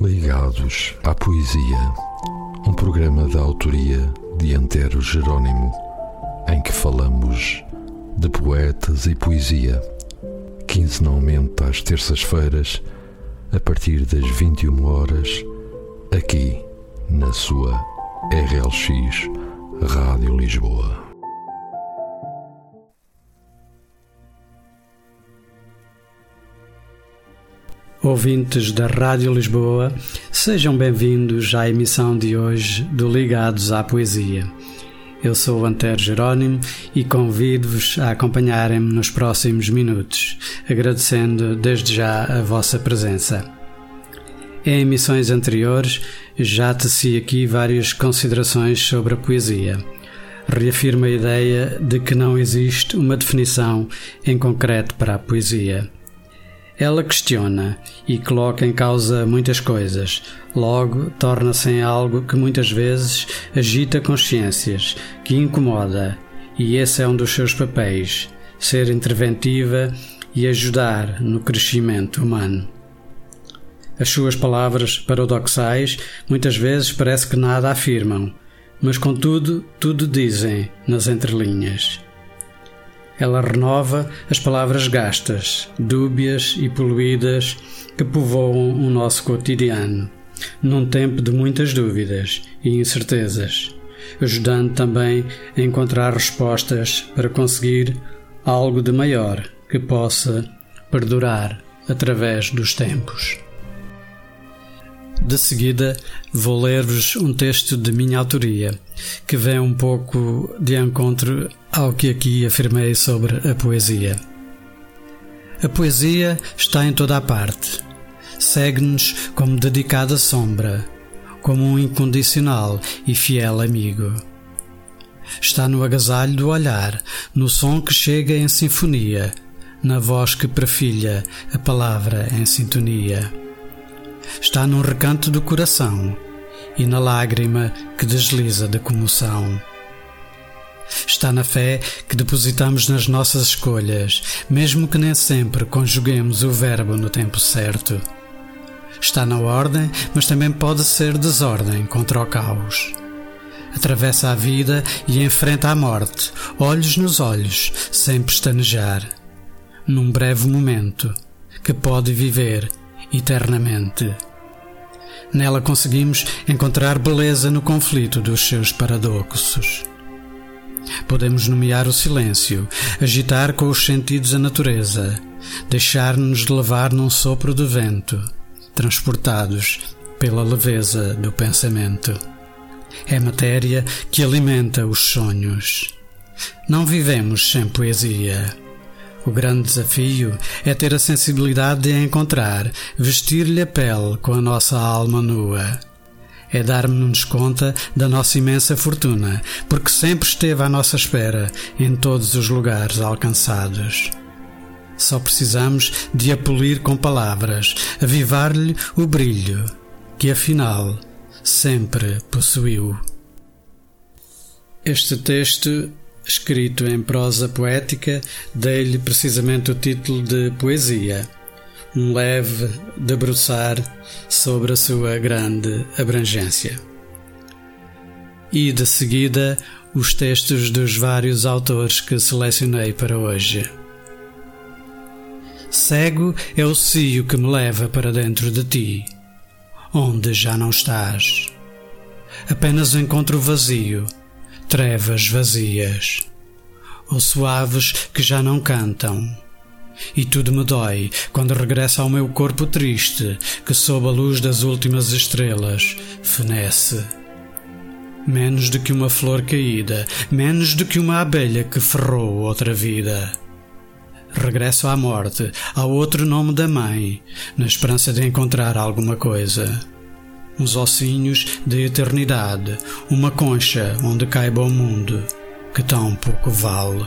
Ligados à Poesia, um programa da autoria de Antero Jerónimo, em que falamos de poetas e poesia, quinzenalmente às terças-feiras, a partir das 21 horas, aqui na sua RLX Rádio Lisboa. Ouvintes da Rádio Lisboa, sejam bem-vindos à emissão de hoje do Ligados à Poesia. Eu sou o Antero Jerónimo e convido-vos a acompanharem-me nos próximos minutos, agradecendo desde já a vossa presença. Em emissões anteriores já teci aqui várias considerações sobre a poesia. Reafirmo a ideia de que não existe uma definição em concreto para a poesia ela questiona e coloca em causa muitas coisas, logo torna-se em algo que muitas vezes agita consciências, que incomoda, e esse é um dos seus papéis: ser interventiva e ajudar no crescimento humano. As suas palavras paradoxais muitas vezes parece que nada afirmam, mas contudo tudo dizem nas entrelinhas. Ela renova as palavras gastas, dúbias e poluídas que povoam o nosso cotidiano, num tempo de muitas dúvidas e incertezas, ajudando também a encontrar respostas para conseguir algo de maior que possa perdurar através dos tempos. De seguida, vou ler-vos um texto de minha autoria, que vem um pouco de encontro ao que aqui afirmei sobre a poesia. A poesia está em toda a parte. Segue-nos como dedicada sombra, como um incondicional e fiel amigo. Está no agasalho do olhar, no som que chega em sinfonia, na voz que perfilha a palavra em sintonia está num recanto do coração e na lágrima que desliza de comoção. Está na fé que depositamos nas nossas escolhas, mesmo que nem sempre conjuguemos o verbo no tempo certo. Está na ordem, mas também pode ser desordem contra o caos. Atravessa a vida e enfrenta a morte, olhos nos olhos, sem pestanejar. Num breve momento, que pode viver eternamente. Nela conseguimos encontrar beleza no conflito dos seus paradoxos. Podemos nomear o silêncio, agitar com os sentidos a natureza, deixar-nos levar num sopro de vento, transportados pela leveza do pensamento. É matéria que alimenta os sonhos. Não vivemos sem poesia. O grande desafio é ter a sensibilidade de a encontrar, vestir-lhe a pele com a nossa alma nua. É darmos-nos conta da nossa imensa fortuna, porque sempre esteve à nossa espera em todos os lugares alcançados. Só precisamos de a polir com palavras, avivar-lhe o brilho que afinal sempre possuiu. Este texto escrito em prosa poética, dei-lhe precisamente o título de Poesia, um leve debruçar sobre a sua grande abrangência. E de seguida os textos dos vários autores que selecionei para hoje. Cego é o cio que me leva para dentro de ti, onde já não estás. Apenas encontro vazio trevas vazias, ou suaves que já não cantam. E tudo me dói quando regressa ao meu corpo triste, que sob a luz das últimas estrelas fenece. Menos do que uma flor caída, menos do que uma abelha que ferrou outra vida. Regresso à morte, ao outro nome da mãe, na esperança de encontrar alguma coisa uns ossinhos de eternidade, uma concha onde caiba o mundo, que tão pouco vale.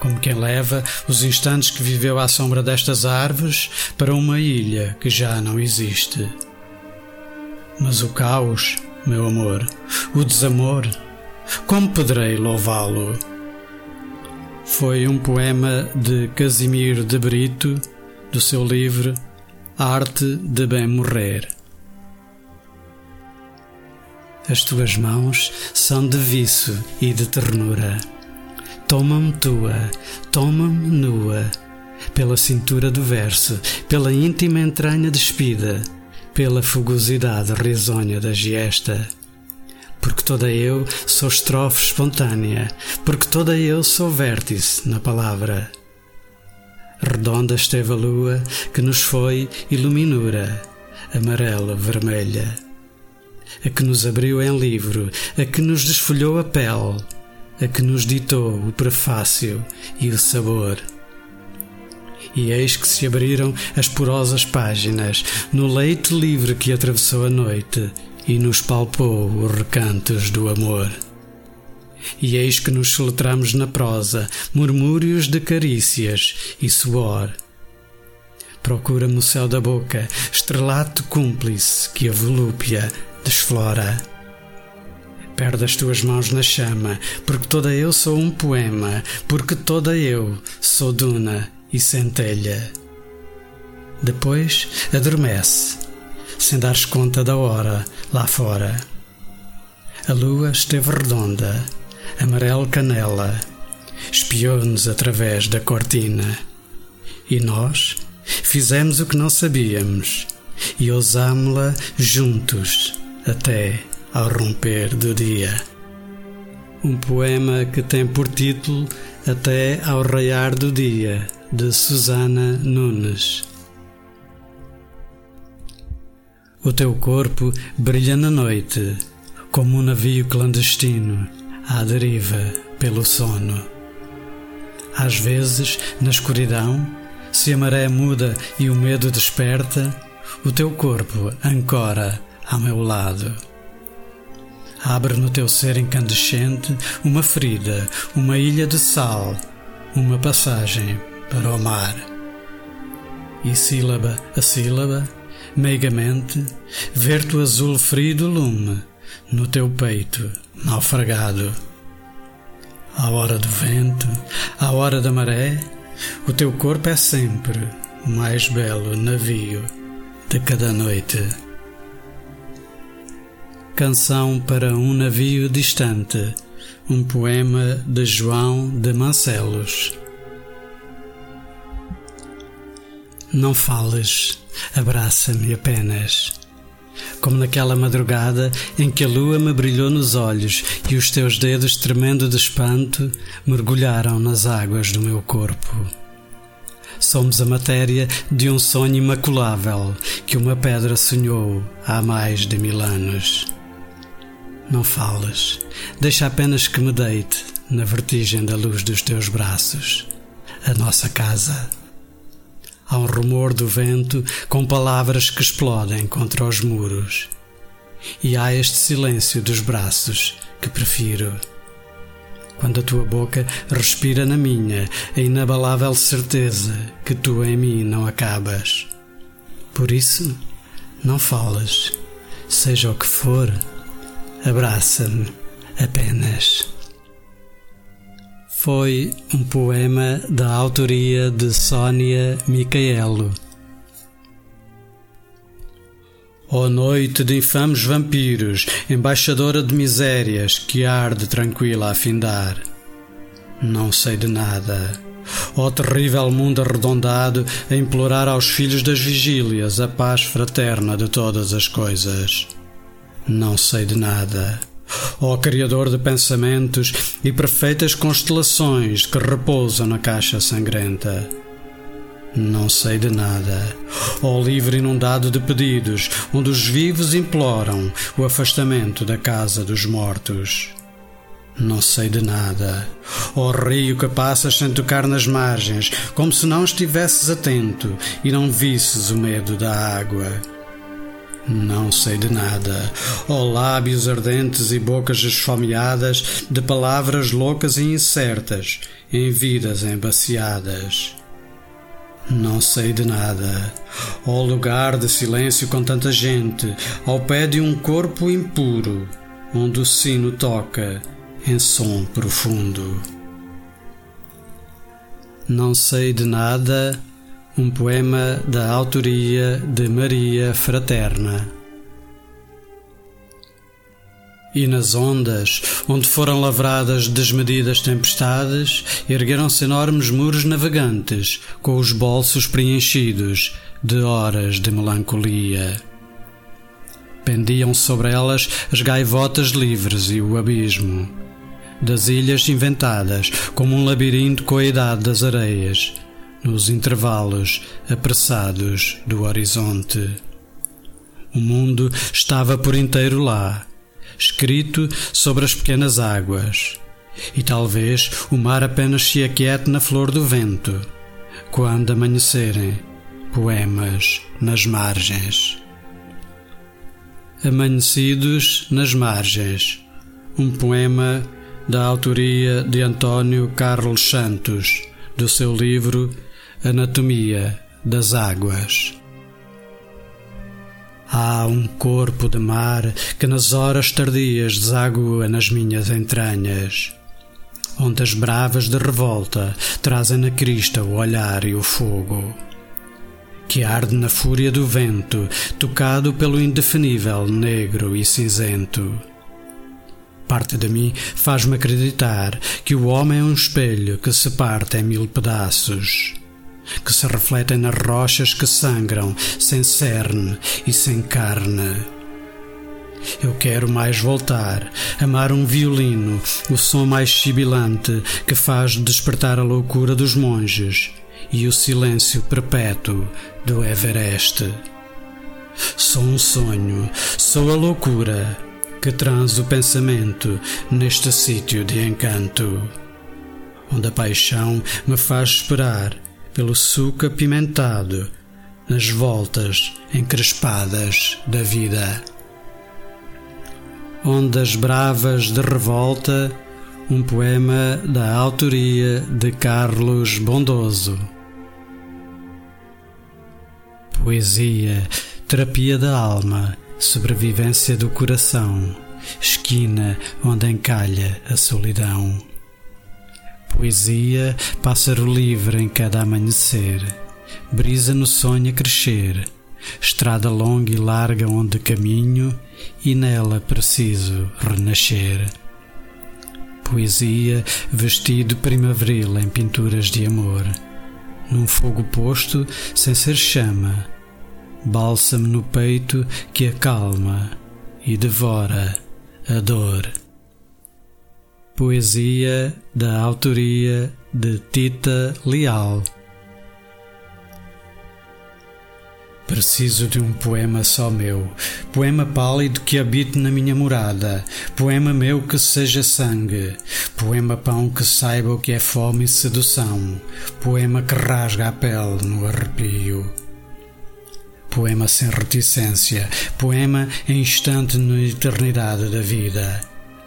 Como quem leva os instantes que viveu à sombra destas árvores para uma ilha que já não existe. Mas o caos, meu amor, o desamor, como poderei louvá-lo? Foi um poema de Casimiro de Brito, do seu livro Arte de Bem Morrer. As tuas mãos são de viço e de ternura. Toma-me tua, toma-me nua, pela cintura do verso, pela íntima entranha despida, pela fugosidade risonha da giesta. Porque toda eu sou estrofe espontânea, porque toda eu sou vértice na palavra. Redonda esteve a lua que nos foi iluminura, amarela, vermelha a que nos abriu em livro, a que nos desfolhou a pele, a que nos ditou o prefácio e o sabor. E eis que se abriram as porosas páginas no leito livre que atravessou a noite e nos palpou os recantos do amor. E eis que nos soletramos na prosa murmúrios de carícias e suor. Procura-me o céu da boca, estrelato cúmplice que a volúpia desflora. Perde as tuas mãos na chama, porque toda eu sou um poema, porque toda eu sou duna e centelha. Depois adormece, sem dares conta da hora lá fora. A lua esteve redonda, amarelo canela, espiou-nos através da cortina. E nós fizemos o que não sabíamos e ousámo-la juntos até ao romper do dia. Um poema que tem por título Até ao raiar do dia, de Susana Nunes. O teu corpo brilha na noite, como um navio clandestino à deriva pelo sono. Às vezes, na escuridão, se a maré muda e o medo desperta, o teu corpo ancora ao meu lado. Abre no teu ser incandescente uma ferida, uma ilha de sal, uma passagem para o mar. E sílaba a sílaba, meigamente, ver-te azul ferido lume no teu peito naufragado. À hora do vento, à hora da maré, o teu corpo é sempre o mais belo navio de cada noite. Canção para um navio distante, um poema de João de Mancelos. Não fales, abraça-me apenas. Como naquela madrugada em que a lua me brilhou nos olhos e os teus dedos, tremendo de espanto, mergulharam nas águas do meu corpo. Somos a matéria de um sonho imaculável que uma pedra sonhou há mais de mil anos. Não falas, deixa apenas que me deite na vertigem da luz dos teus braços. A nossa casa. Há um rumor do vento com palavras que explodem contra os muros. E há este silêncio dos braços que prefiro. Quando a tua boca respira na minha a inabalável certeza que tu em mim não acabas. Por isso, não falas, seja o que for abraça-me apenas. Foi um poema da autoria de Sónia Micaelo. Ó noite de infames vampiros, embaixadora de misérias que arde tranquila a findar. Não sei de nada. Ó terrível mundo arredondado a implorar aos filhos das vigílias a paz fraterna de todas as coisas. Não sei de nada. Ó Criador de pensamentos e perfeitas constelações que repousam na caixa sangrenta. Não sei de nada. Ó livro inundado de pedidos, onde os vivos imploram o afastamento da casa dos mortos. Não sei de nada. Ó rio que passas sem tocar nas margens, como se não estivesses atento e não visses o medo da água. Não sei de nada. Ó oh, lábios ardentes e bocas esfomeadas de palavras loucas e incertas, em vidas embaciadas. Não sei de nada. Ó oh, lugar de silêncio com tanta gente, ao pé de um corpo impuro, onde o sino toca em som profundo. Não sei de nada um poema da autoria de Maria Fraterna. E nas ondas, onde foram lavradas desmedidas tempestades, ergueram-se enormes muros navegantes, com os bolsos preenchidos de horas de melancolia. Pendiam sobre elas as gaivotas livres e o abismo. Das ilhas inventadas, como um labirinto com a idade das areias, nos intervalos apressados do horizonte. O mundo estava por inteiro lá, escrito sobre as pequenas águas. E talvez o mar apenas se aquiete na flor do vento, quando amanhecerem poemas nas margens. Amanhecidos nas margens, um poema da autoria de António Carlos Santos, do seu livro Anatomia das Águas. Há um corpo de mar que nas horas tardias desagua nas minhas entranhas. Ondas bravas de revolta trazem na crista o olhar e o fogo. Que arde na fúria do vento, tocado pelo indefinível negro e cinzento. Parte de mim faz-me acreditar que o homem é um espelho que se parte em mil pedaços que se refletem nas rochas que sangram, sem cerne e sem carne. Eu quero mais voltar, amar um violino, o som mais sibilante que faz despertar a loucura dos monges e o silêncio perpétuo do Everest. Sou um sonho, sou a loucura que transa o pensamento neste sítio de encanto, onde a paixão me faz esperar pelo suco apimentado nas voltas encrespadas da vida. Ondas bravas de revolta, um poema da autoria de Carlos Bondoso. Poesia, terapia da alma, sobrevivência do coração, esquina onde encalha a solidão. Poesia, pássaro livre em cada amanhecer, brisa no sonho a crescer, estrada longa e larga onde caminho e nela preciso renascer. Poesia, vestido primaveril em pinturas de amor, num fogo posto sem ser chama, bálsamo no peito que acalma e devora a dor. Poesia da autoria de Tita Leal. Preciso de um poema só meu, poema pálido que habite na minha morada, poema meu que seja sangue, poema pão que saiba o que é fome e sedução, poema que rasga a pele no arrepio. Poema sem reticência, poema em instante na eternidade da vida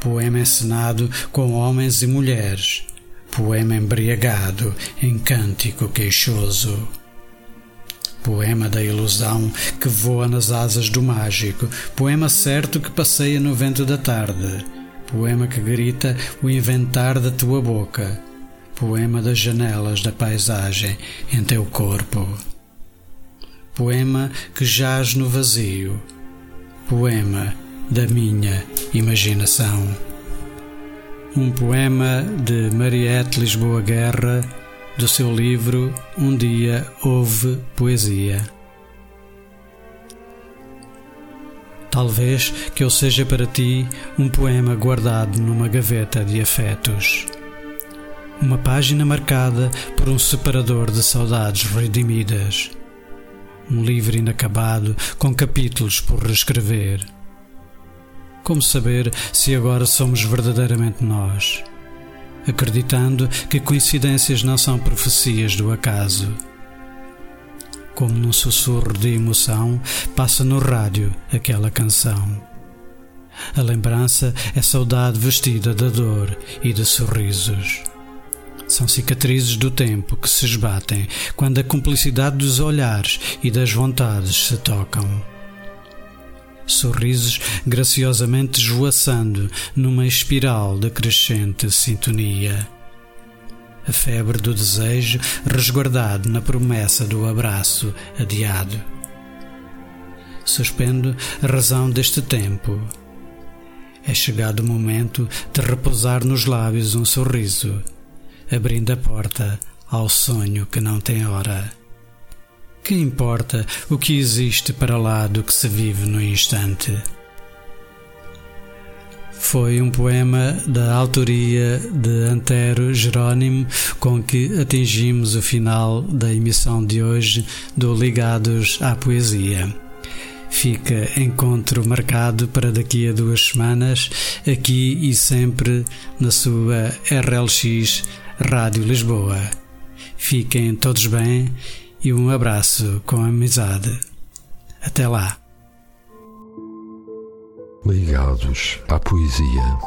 poema encenado com homens e mulheres, poema embriagado em cântico queixoso. Poema da ilusão que voa nas asas do mágico, poema certo que passeia no vento da tarde, poema que grita o inventar da tua boca, poema das janelas da paisagem em teu corpo. Poema que jaz no vazio, poema da minha imaginação. Um poema de Mariette Lisboa Guerra, do seu livro Um Dia Houve Poesia. Talvez que eu seja para ti um poema guardado numa gaveta de afetos. Uma página marcada por um separador de saudades redimidas. Um livro inacabado com capítulos por reescrever como saber se agora somos verdadeiramente nós? Acreditando que coincidências não são profecias do acaso. Como num sussurro de emoção, passa no rádio aquela canção. A lembrança é saudade vestida da dor e de sorrisos. São cicatrizes do tempo que se esbatem quando a cumplicidade dos olhares e das vontades se tocam sorrisos graciosamente esvoaçando numa espiral de crescente sintonia. a febre do desejo resguardado na promessa do abraço adiado. Suspendo a razão deste tempo. É chegado o momento de repousar nos lábios um sorriso, abrindo a porta ao sonho que não tem hora. Que importa o que existe para lá do que se vive no instante? Foi um poema da autoria de Antero Jerónimo com que atingimos o final da emissão de hoje do Ligados à Poesia. Fica encontro marcado para daqui a duas semanas, aqui e sempre na sua RLX Rádio Lisboa. Fiquem todos bem e um abraço com amizade. Até lá. Ligados à Poesia,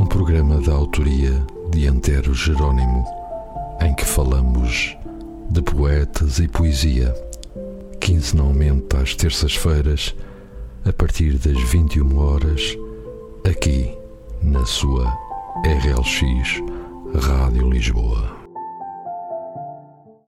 um programa da autoria de Antero Jerônimo, em que falamos de poetas e poesia, quinzenalmente às terças-feiras, a partir das 21 horas, aqui na sua RLX Rádio Lisboa.